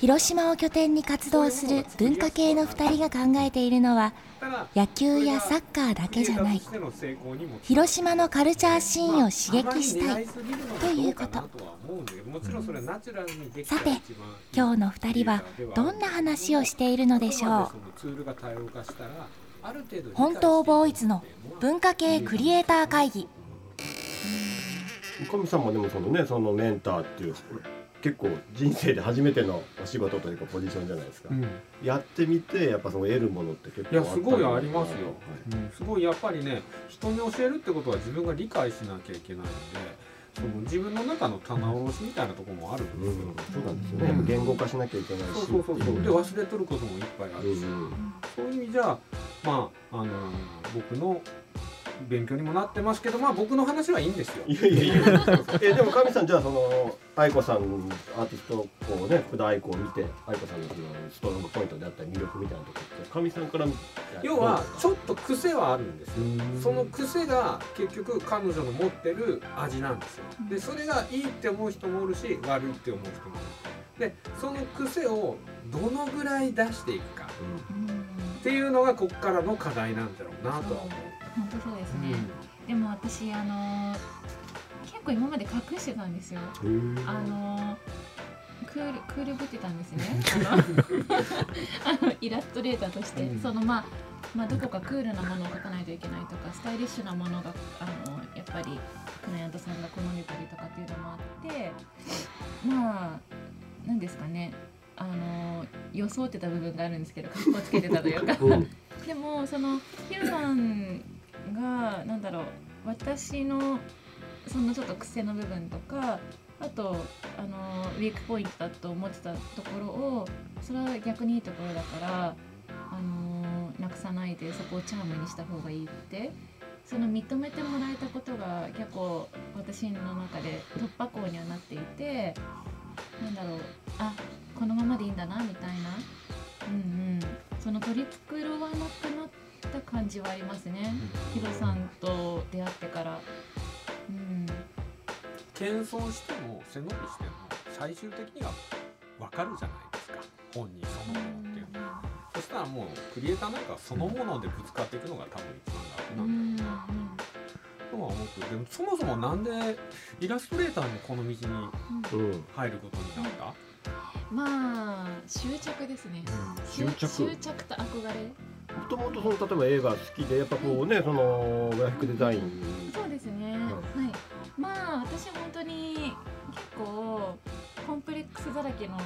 広島を拠点に活動する文化系の2人が考えているのは野球やサッカーだけじゃない。広島のカルチャーシーンを刺激したいということ。さて今日の2人はどんな話をしているのでしょう？本当ボーイズの文化系クリエイター会議。神さんもでもそのね。そのメンターっていう結構人生で初めてのお仕事というかポジションじゃないですか、うん、やってみてやっぱその得るものって結構いやすごいありますよ、はい、うん、すごいやっぱりね人に教えるってことは自分が理解しなきゃいけないのでその自分の中の棚卸しみたいなところもあるんですよ、うん、そうなんですよね、言語化しなきゃいけないしそうそうそう。で忘れとることもいっぱいあるし、そういう意味じゃまああの僕の勉強にもなってますけどまあ僕の話はいいんですよ。いやいやいや えでも神さんじゃあその愛子さんアーティストこうね福田愛子を見て愛子さんのそのストロングポイントであったり魅力みたいなとこって神さんから要はちょっと癖はあるんですよ。その癖が結局彼女の持ってる味なんですよ。でそれがいいって思う人もおるし悪いって思う人もいる。でその癖をどのぐらい出していくか、っていうのがここからの課題なんだろうなとは思う。本当そうですね、うん、でも私あの結構今まで隠してたんですよ。あのクールクールぶってたんですね。あのイラストレーターとして、うん、そのまあまあ、どこかクールなものを描かないといけないとかスタイリッシュなものがあのやっぱりクライアントさんが好んでたりとかっていうのもあって。まあ何ですかね。あの装ってた部分があるんですけどかっこつけてたというか。でもそのヒロさんがなんだろう私のそのちょっと癖の部分とかあとあのウィークポイントだと思ってたところをそれは逆にいいところだからあのなくさないでそこをチャームにした方がいいってその認めてもらえたことが結構私の中で突破口にはなっていてなんだろうあこのままでいいんだなみたいな。うんうん。その取り繕わなくなた感じはありますね、ヒロさんと出会ってから。うん。謙遜しても背伸びしても最終的には分かるじゃないですか。本人そのものっていう。のは、そしたらもうクリエイターなんかそのものでぶつかっていくのが多分一番楽なんだろうな、とは思ってでもそもそもなんでイラストレーターのこの道に入ることになった、まあ執着ですね、執着。執着と憧れ。もともとその例えば映画好きでやっぱこうね、そのグラフィックデザイン。そうですね、はい。まあ私本当に結構コンプレックスだらけの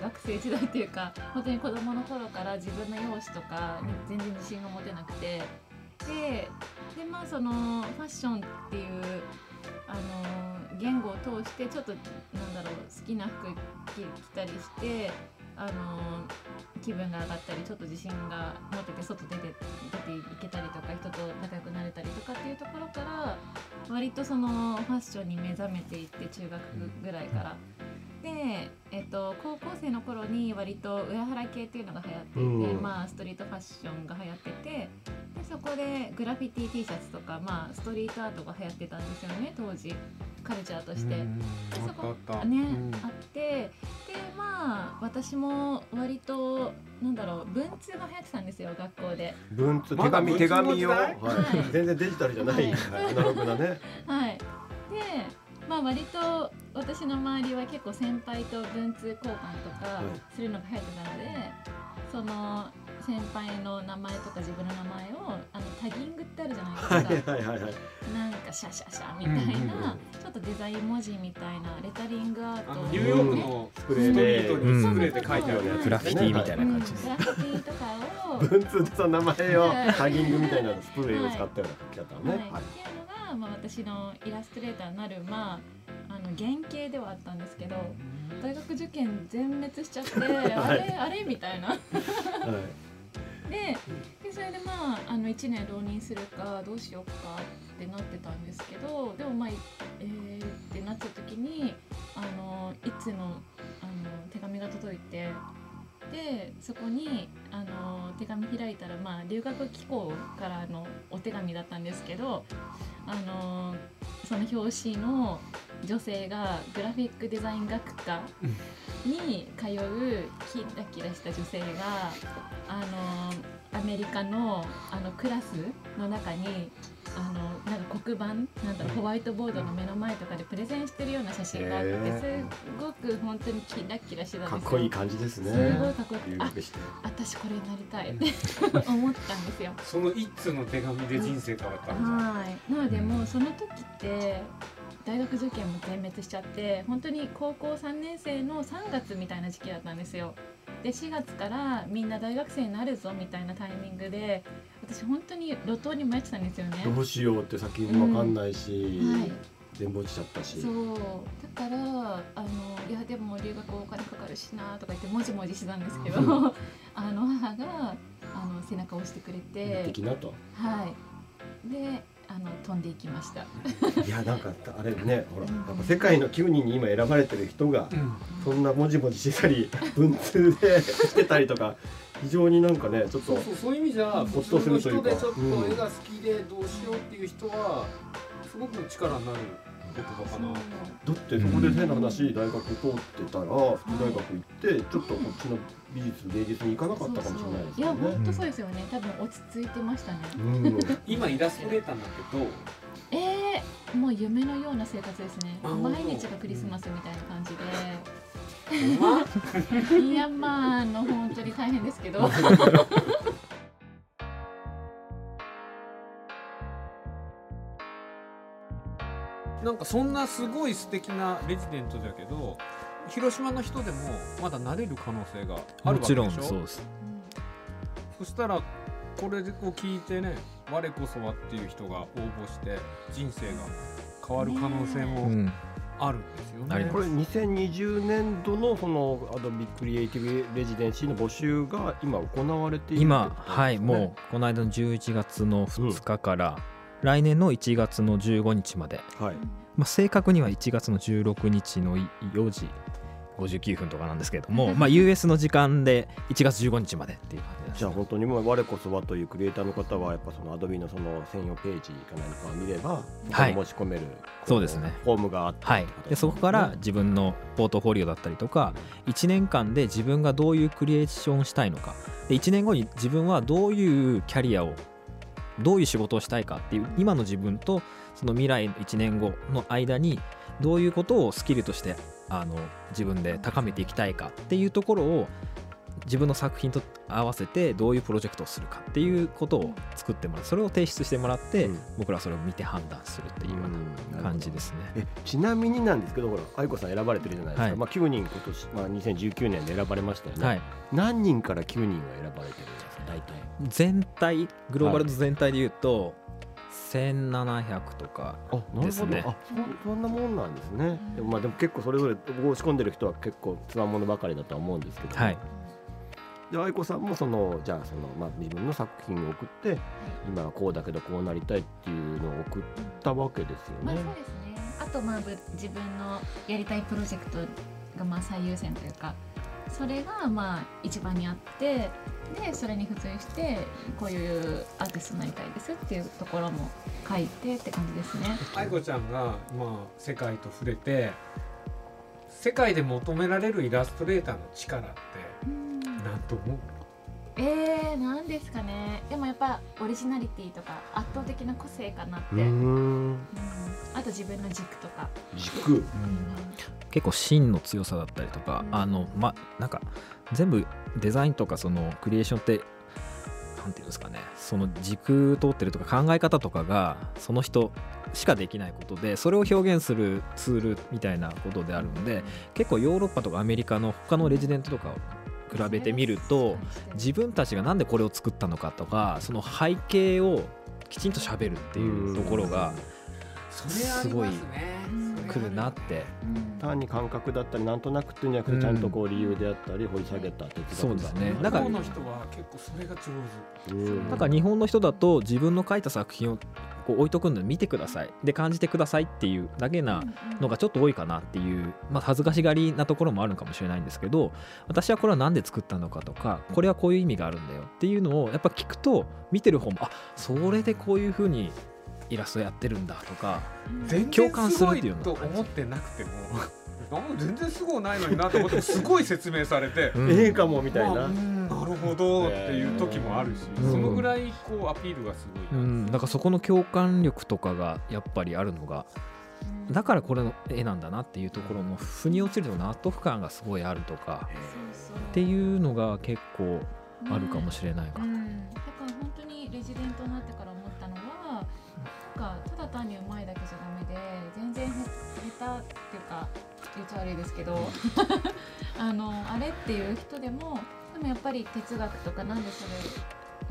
学生時代っていうか本当に子供の頃から自分の容姿とか全然自信が持てなくて。ででまあそのファッションっていうあの言語を通してちょっとなんだろう好きな服着たりしてあの気分が上がったりちょっと自信が持ってて外出て出ていけたりとか人と仲良くなれたりとかっていうところから割とそのファッションに目覚めていって中学ぐらいから。で、えっと、高校生の頃に割と上原系っていうのが流行っていて、まあ、ストリートファッションが流行っててでそこでグラフィティ T シャツとか、まあ、ストリートアートが流行ってたんですよね当時。カルチャーとして。でそこね、あってでまあ私も割となんだろう文通が流行ってたんですよ学校で。文通手紙手紙を、はい、全然デジタルじゃない、はい、アナログなね。はい。でまあ割と私の周りは結構先輩と文通交換とかするのが流行ってたので、その先輩の名前とか自分の名前をあのタギングってあるじゃないですか、はいはいはい、なんかシャシャシャみたいな、うんうんうん、ちょっとデザイン文字みたいなレタリングアート。ニューヨークのスプレーでスプレーで書いてあるやつ、グラフィティみたいな感じです、グラフィティとかを。文通でその名前をタギングみたいなスプレーを使ったような書き方ね、はい。はい、っていうのが、まあ、私のイラストレーターになるまあああの原型ではあったんですけど大学受験全滅しちゃってあれあれみたいな。はいででそれでまああの1年浪人するかどうしようかってなってたんですけどでもまあえー、ってなった時にあのいつのあの手紙が届いてでそこにあの手紙開いたら、まあ、留学機構からのお手紙だったんですけどあのその表紙の女性がグラフィックデザイン学科に通うキラキラした女性があのアメリカのあのクラスの中にあのなんか黒板なんだろうホワイトボードの目の前とかでプレゼンしてるような写真があってへすごく本当にキラキラしてたんですよ。かっこいい感じですねすごいかっこよくてあ私これになりたいって 思ったんですよ。その一通の手紙で人生変わったんですよはい。なのでもうその時って大学受験も全滅しちゃって本当に高校3年生の3月みたいな時期だったんですよ。で4月からみんな大学生になるぞみたいなタイミングで私本当に路頭に迷ってたんですよね。どうしようって先もわかんないし、はい。全部落ちちゃったし。そう。だからあのいやでも留学お金かかるしなとか言ってもじもじしてたんですけど、う あの母があの背中を押してくれて。的なと。はい。であの飛んでいきました。いやなんかあれねほらなんか世界の9人に今選ばれてる人がうん。そんなもじもじしてたり 文通で してたりとか非常になんかねちょっとそうそうそういう意味じゃほっ普とするというか。人でちょっと絵が好きでどうしようっていう人はすごく力になる言葉かな。だってそこで変な話大学通ってたら普通大学行ってちょっとこっちの美術芸術に行かなかったかもしれないですいや。本当そうですよね。多分落ち着いてましたね。うん。今イラストレーターになってどう？えー、もう夢のような生活ですね。あ毎日がクリスマスみたいな感じで。いやまああの本当に大変ですけど なんかそんなすごい素敵なレジデントだけど広島の人でもまだなれる可能性があるわけでしょ？もちろんそうです。そしたらこれを聞いてね我こそはっていう人が応募して人生が変わる可能性うもん。あるんですよね。ありこれ2020年度のそのアドビクリエイティブレジデンシーの募集が今行われている今はいもうこの間の11月の2日から来年の1月の15日まで、はい。まあ、正確には1月の16日のい4時59分とかなんですけれども、まあ、US の時間で1月15日までっていう感じです。じゃあ本当にもう我こそはというクリエイターの方はやっぱそのアドビのその専用ページか何かを見れば、はい。申し込めるそうですね。フォームがあってはい。でそこから自分のポートフォリオだったりとか1年間で自分がどういうクリエーションをしたいのか。で1年後に自分はどういうキャリアをどういう仕事をしたいかっていう今の自分とその未来1年後の間にどういうことをスキルとしてあの自分で高めていきたいかっていうところを自分の作品と合わせてどういうプロジェクトをするかっていうことを作ってもらう。それを提出してもらって、うん。僕らはそれを見て判断するっていうような感じですね。えちなみになんですけどほら愛子さん選ばれてるじゃないですか、はい。まあ、9人今年、まあ、2019年で選ばれましたよね、はい、何人から9人が選ばれてるんですか大体。全体グローバルの全体で言うと、1700とかあなるほど、ですねあそそんなもんなんですね。でもまあでも結構それぞれ申し込んでる人は結構つわものばかりだとは思うんですけど、はいで愛子さんもそのじゃあその、まあ、自分の作品を送って今はこうだけどこうなりたいっていうのを送ったわけですよねまあそう。ですねあとまあぶ自分のやりたいプロジェクトがまあ最優先というかそれがまあ一番にあってでそれに付随してこういうアーティストになりたいですっていうところも書いてって感じですね。愛子ちゃんが、まあ、世界と触れて世界で求められるイラストレーターの力って何と思う。えー、なんですかね。でもやっぱオリジナリティとか圧倒的な個性かなって、うん。ん。あと自分の軸とか、軸。結構芯の強さだったりとか、うん。あのまなんか全部デザインとかそのクリエーションってなんていうんですかね。その軸通ってるとか考え方とかがその人しかできないことでそれを表現するツールみたいなことであるので結構ヨーロッパとかアメリカの他のレジデントとかを比べてみると自分たちがなんでこれを作ったのかとかその背景をきちんと喋るっていうところがすねうん。それくるなって。単に感覚だったりなんとなくっていうんじゃなくてちゃんとこう理由であったり掘り下げた哲学そうですね。だからの人は結構それが上手。うん。なんか日本の人だと自分の書いた作品をこう置いとくので見てください。で感じてくださいっていうだけなのがちょっと多いかなっていう、まあ、恥ずかしがりなところもあるかもしれないんですけど私はこれは何で作ったのかとかこれはこういう意味があるんだよっていうのをやっぱ聞くと見てる方もあそれでこういうふうにイラストやってるんだとか全然共感するっていうのと思ってなくても 全然すごいないのになと思ってもすごい説明されてうん。ええかもみたいな。まあうんなるほどっていう時もあるし、うんそのぐらいこうアピールがすごいな、うん、なんかそこの共感力とかがやっぱりあるのがだからこれの絵なんだなっていうところの腑に落ちるの納得感がすごいあるとかっていうのが結構あるかもしれないかな。うん、だから本当にレジデントになってからかただ単にうまいだけじゃダメで全然へ下手っていうか言っちゃ悪いですけど あのあれっていう人でもでもやっぱり哲学とかなんでそれ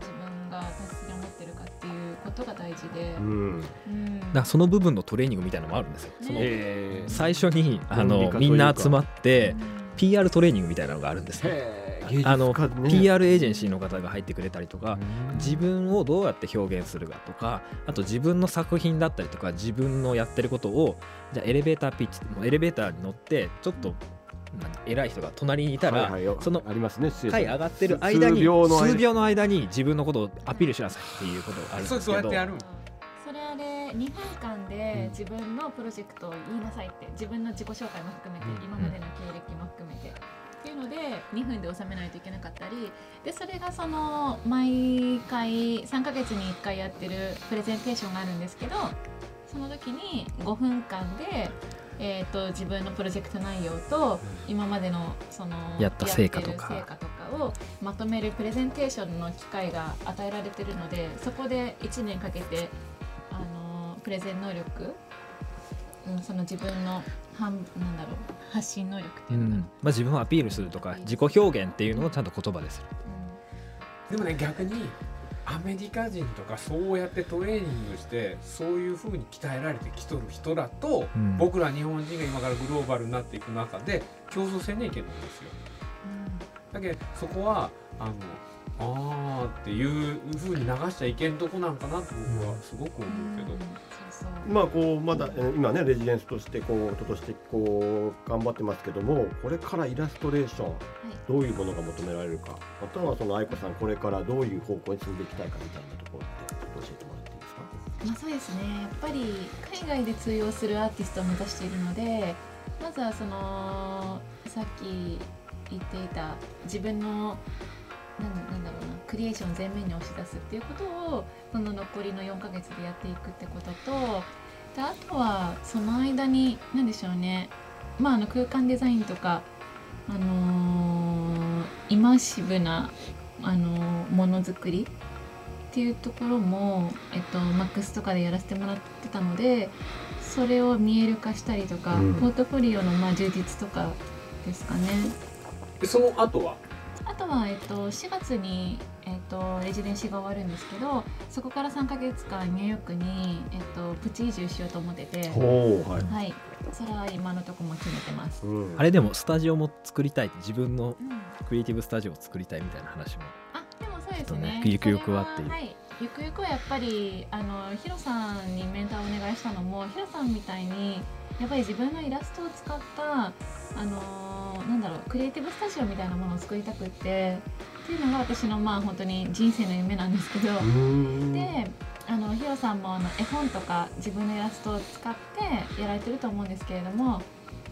自分が大切に思ってるかっていうことが大事でう、ん。うん、だからその部分のトレーニングみたいなのもあるんですよ。そのえ最初にあのみんな集まってうん。PR トレーニングみたいなのがあるんですよ。あの PR エージェンシーの方が入ってくれたりとか自分をどうやって表現するかとかあと自分の作品だったりとか自分のやってることをじゃあエレベーターピッチもうエレベーターに乗ってちょっと何偉い人が隣にいたら、はいはいその上がってる間に数秒の間数秒の間に自分のことをアピールしなさいっていうことがあるんそうですけど。そうやってやるそれあれ2分間で自分のプロジェクトを言いなさいって自分の自己紹介も含めて、うん。今までの経歴も含めてっていうので2分で収めないといけなかったりでそれがその毎回3ヶ月に1回やってるプレゼンテーションがあるんですけどその時に5分間で、えー、と自分のプロジェクト内容と今までのそのやった成果とか。をまとめるプレゼンテーションの機会が与えられてるのでそこで1年かけてあのプレゼン能力、うん、その自分の半なんだろう発信能力ってういうのかな、ん。まあ、自分をアピールするとか自己表現っていうのをちゃんと言葉です。る。でもね逆にアメリカ人とかそうやってトレーニングしてそういうふうに鍛えられてきとる人だと、うん。僕ら日本人が今からグローバルになっていく中で競争せねえけどんですよ。だけどそこはあのあーっていうふうに流しちゃいけん。とこなんかなって僕はすごく思うけど、まあこうまだえー今ねレジデンスとしてこう人としてこう頑張ってますけどもこれからイラストレーションどういうものが求められるかまたはその愛子さんこれからどういう方向に進んでいきたいかみたいなところってちょっと教えてもらっていいですか？まあ、そうですね。やっぱり海外で通用するアーティストを目指しているのでまずはそのさっき言っていた自分のなんなんだろうなクリエーションを前面に押し出すっていうことをその残りの4ヶ月でやっていくってこととであとはその間に何でしょうね。まああの空間デザインとかあのーイマーシブなあのーものづくりっていうところも、えっと、マックスとかでやらせてもらってたのでそれを見える化したりとか、うん。ポートフォリオのまあ充実とかですかね。でその後は？あとは、えっと、4月に、えっと、レジデンシーが終わるんですけどそこから3ヶ月間ニューヨークに、えっと、プチ移住しようと思ってて、はい、はい、それは今のところも決めてます。うん。あれでもスタジオも作りたい自分のうん。クリエイティブスタジオを作りたいみたいな話もあでもそうですちょっとねねゆくゆくはっていう。はいゆくゆくはやっぱりあのヒロさんにメンターをお願いしたのもヒロさんみたいにやっぱり自分のイラストを使ったあのなんだろうクリエイティブスタジオみたいなものを作りたくってっていうのが私のまあ本当に人生の夢なんですけど、であのヒロさんもあの絵本とか自分のイラストを使ってやられてると思うんですけれども、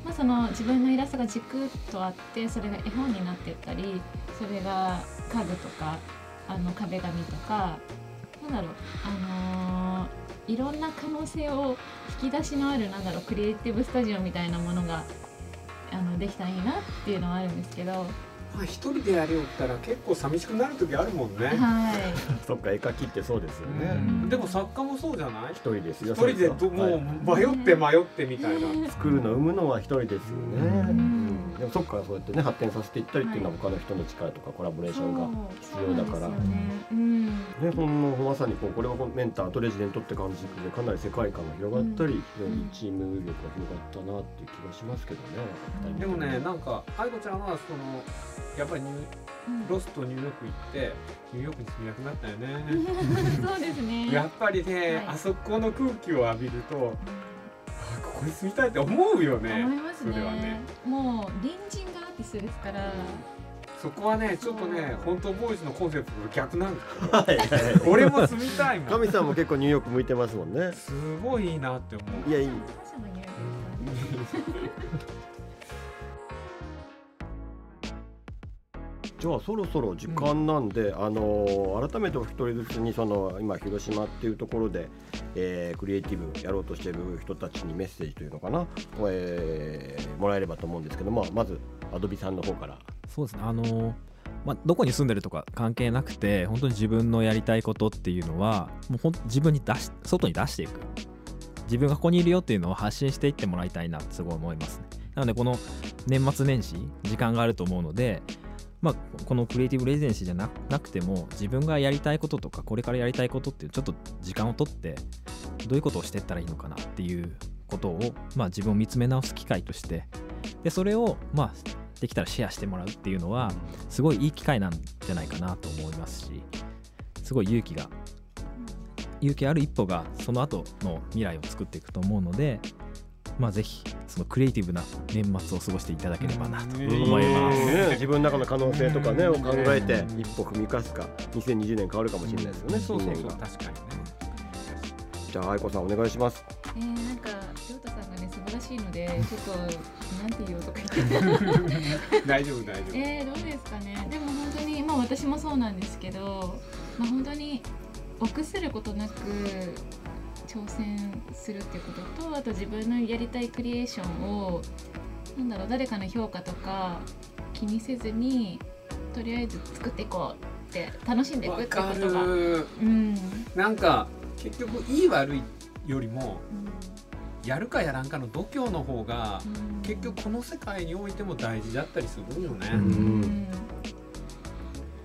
まあ、その自分のイラストが軸とあってそれが絵本になっていったりそれが家具とかあの壁紙とかなんだろう。あのーいろんな可能性を引き出しのあるなんだろうクリエイティブスタジオみたいなものがあのできたらいいなっていうのはあるんですけど。まあ一人でやりよったら結構寂しくなる時あるもんね。はい。そっか絵描きってそうですよね、うん。でも作家もそうじゃない？一人ですよ一人でもう迷って迷ってみたいな。はい作るの生むのは一人ですよね、でもそっからそうやってね発展させていったりっていうのは他の人の力とかコラボレーションが必要だから。そうなんね。うん。のまさにこうこれはメンターとレジデントって感じでかなり世界観が広がったり、うん。非常にチーム力が広がったなっていう気がしますけどね。うん。でもねなんか愛子ちゃんはそのやっぱりニューうん。ロスとニューヨーク行ってニューヨークに住みなくなったよね。そうですね。やっぱりね、はい。あそこの空気を浴びるとあここに住みたいって思うよね。思いますねそれはねもう隣人がアーティストですから。そこはねちょっとね本当ボーイズのコンセプトと逆なんですよ。はいはい俺も住みたいもん。神さんも結構ニューヨーク向いてますもんね。すごいいいなって思う。いやいい。私もニューヨークですじゃあそろそろ時間なんで、あの改めてお一人ずつにその今広島っていうところで、えークリエイティブやろうとしている人たちにメッセージというのかな、えーもらえればと思うんですけども、まずアドビさんの方から。そうですね。あのまあ、どこに住んでるとか関係なくて本当に自分のやりたいことっていうのはもうほん自分に出し外に出していく。自分がここにいるよっていうのを発信していってもらいたいなってすごい思いますね。なのでこの年末年始時間があると思うのでまあ、このクリエイティブレジデンシーじゃなくても自分がやりたいこととかこれからやりたいことっていうちょっと時間を取ってどういうことをしていったらいいのかなっていうことを、まあ、自分を見つめ直す機会としてでそれを、まあ、できたらシェアしてもらうっていうのはすごいいい機会なんじゃないかなと思いますしすごい勇気が勇気ある一歩がその後の未来を作っていくと思うので、まあ、ぜひそのクリエイティブな年末を過ごしていただければなと思います。ね自分の中の可能性とかねうん。を考えて一歩踏み出すか2020年変わるかもしれないですよね、そうそうそう確かにね。じゃあ愛子さんお願いします。えー、なんか亮太さんがね素晴らしいので ちょっとなんて言おうとか言って。大丈夫大丈夫。えー、どうですかね。でも本当にまあ私もそうなんですけどまあ本当に臆することなく挑戦するっていうこととあと自分のやりたいクリエーションをなんだろう誰かの評価とか気にせずにとりあえず作っていこうって楽しんでいくわってこかとが。る。うんなんか結局いい悪いよりもうやるかやらんかの度胸の方がんうん結局この世界においても大事だったりするよね。うんうん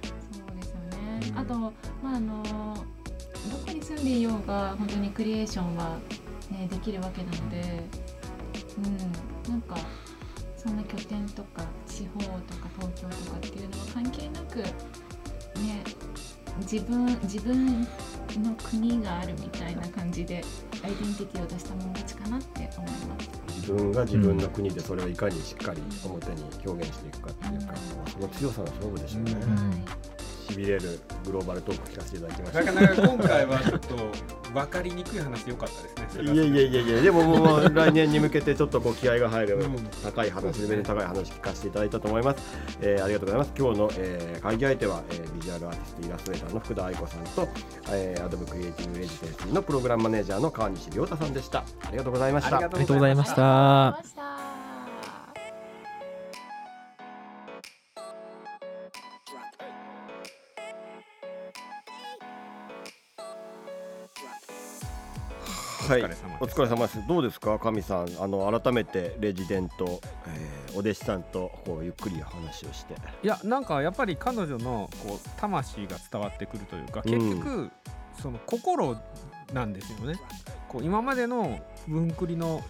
そうですよね。あと、まああのどこに住んでいようが本当にクリエーションは、ね、できるわけなので、うん、なんかそんな拠点とか地方とか東京とかっていうのは関係なくね自分自分の国があるみたいな感じでアイデンティティを出したもん勝ちかなって思います。自分が自分の国でそれをいかにしっかり表に表現していくかっていうか、まあその強さの勝負でしょうね、うん。はいしびれるグローバルトーク聞かせていただきました。なかなか今回はちょっと分かりにくい話良かったですね。いやいやいやいやでももう来年に向けてちょっとこう気合が入るうん高い話レベルの高い話聞かせていただいたと思います、えーありがとうございます。今日の、えー会議相手は、えービジュアルアーティストイラストレーターの福田愛子さんと、えー、アドブクリエイティブレジデンシーのプログラムマネージャーの川西亮太さんでした。ありがとうございました。ありがとうございました。はい。お疲れ様です。お疲れ様です。どうですか？神さん。あの改めてレジデント、えーお弟子さんとこうゆっくり話をして。いやなんかやっぱり彼女のこう魂が伝わってくるというかうん。結局、その心なんですよね。こう今までの文クリの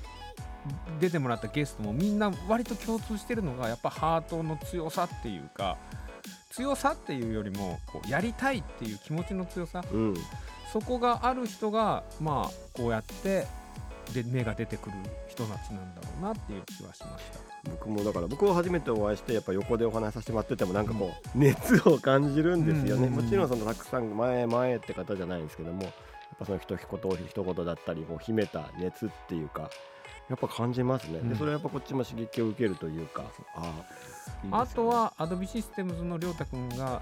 出てもらったゲストもみんな割と共通してるのがやっぱハートの強さっていうか強さっていうよりもこうやりたいっていう気持ちの強さ。うんそこがある人がまあこうやってで芽が出てくる人たちなんだろうなっていう気はしました。僕もだから僕を初めてお会いしてやっぱ横でお話しさせてもらっててもなんかこう熱を感じるんですよね、うんもちろんそのたくさん前前って方じゃないんですけどもやっぱその一言一言だったりこう秘めた熱っていうかやっぱ感じますね、うん。でそれはやっぱこっちも刺激を受けるというかああいいね。あとはアドビシステムズの亮太くんが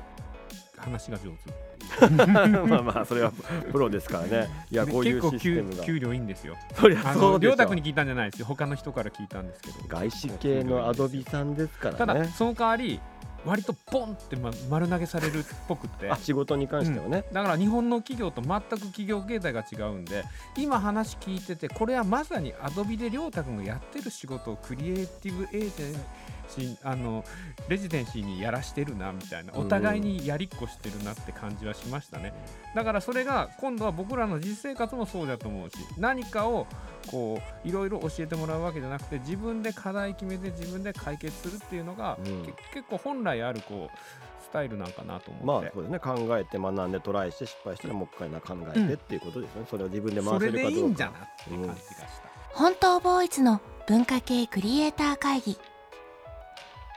話が上手。まあまあそれはプロですからね。いやこういうシステムが。給給料いいんですよ。そりゃそうでしょ。に聞いたんじゃないですよ。他の人から聞いたんですけど。外資系のアドビさんですからね。ただその代わり割とポンって丸投げされるっぽくて。仕事に関してはね、うん、だから日本の企業と全く企業形態が違うんで今話聞いててこれはまさにアドビで亮太君がやってる仕事をクリエイティブエージェンしあのレジデンシーにやらしてるなみたいなお互いにやりっこしてるなって感じはしましたね。だからそれが今度は僕らの実生活もそうだと思うし何かをこういろいろ教えてもらうわけじゃなくて自分で課題決めて自分で解決するっていうのが、うん、結構本来あるこうスタイルなんかなと思って。まあそうですね。考えて学んでトライして失敗したらもう一回な考えてっていうことですね、うん、それを自分で回せるかどうか。それでいいんじゃなっていう感じがした、うん、本当ボーイズの文化系クリエイター会議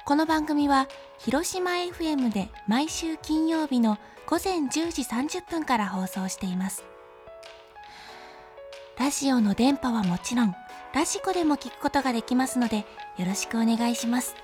この番組は広島 FM で毎週金曜日の午前10時30分から放送しています。ラジオの電波はもちろんラジコでも聞くことができますのでよろしくお願いします。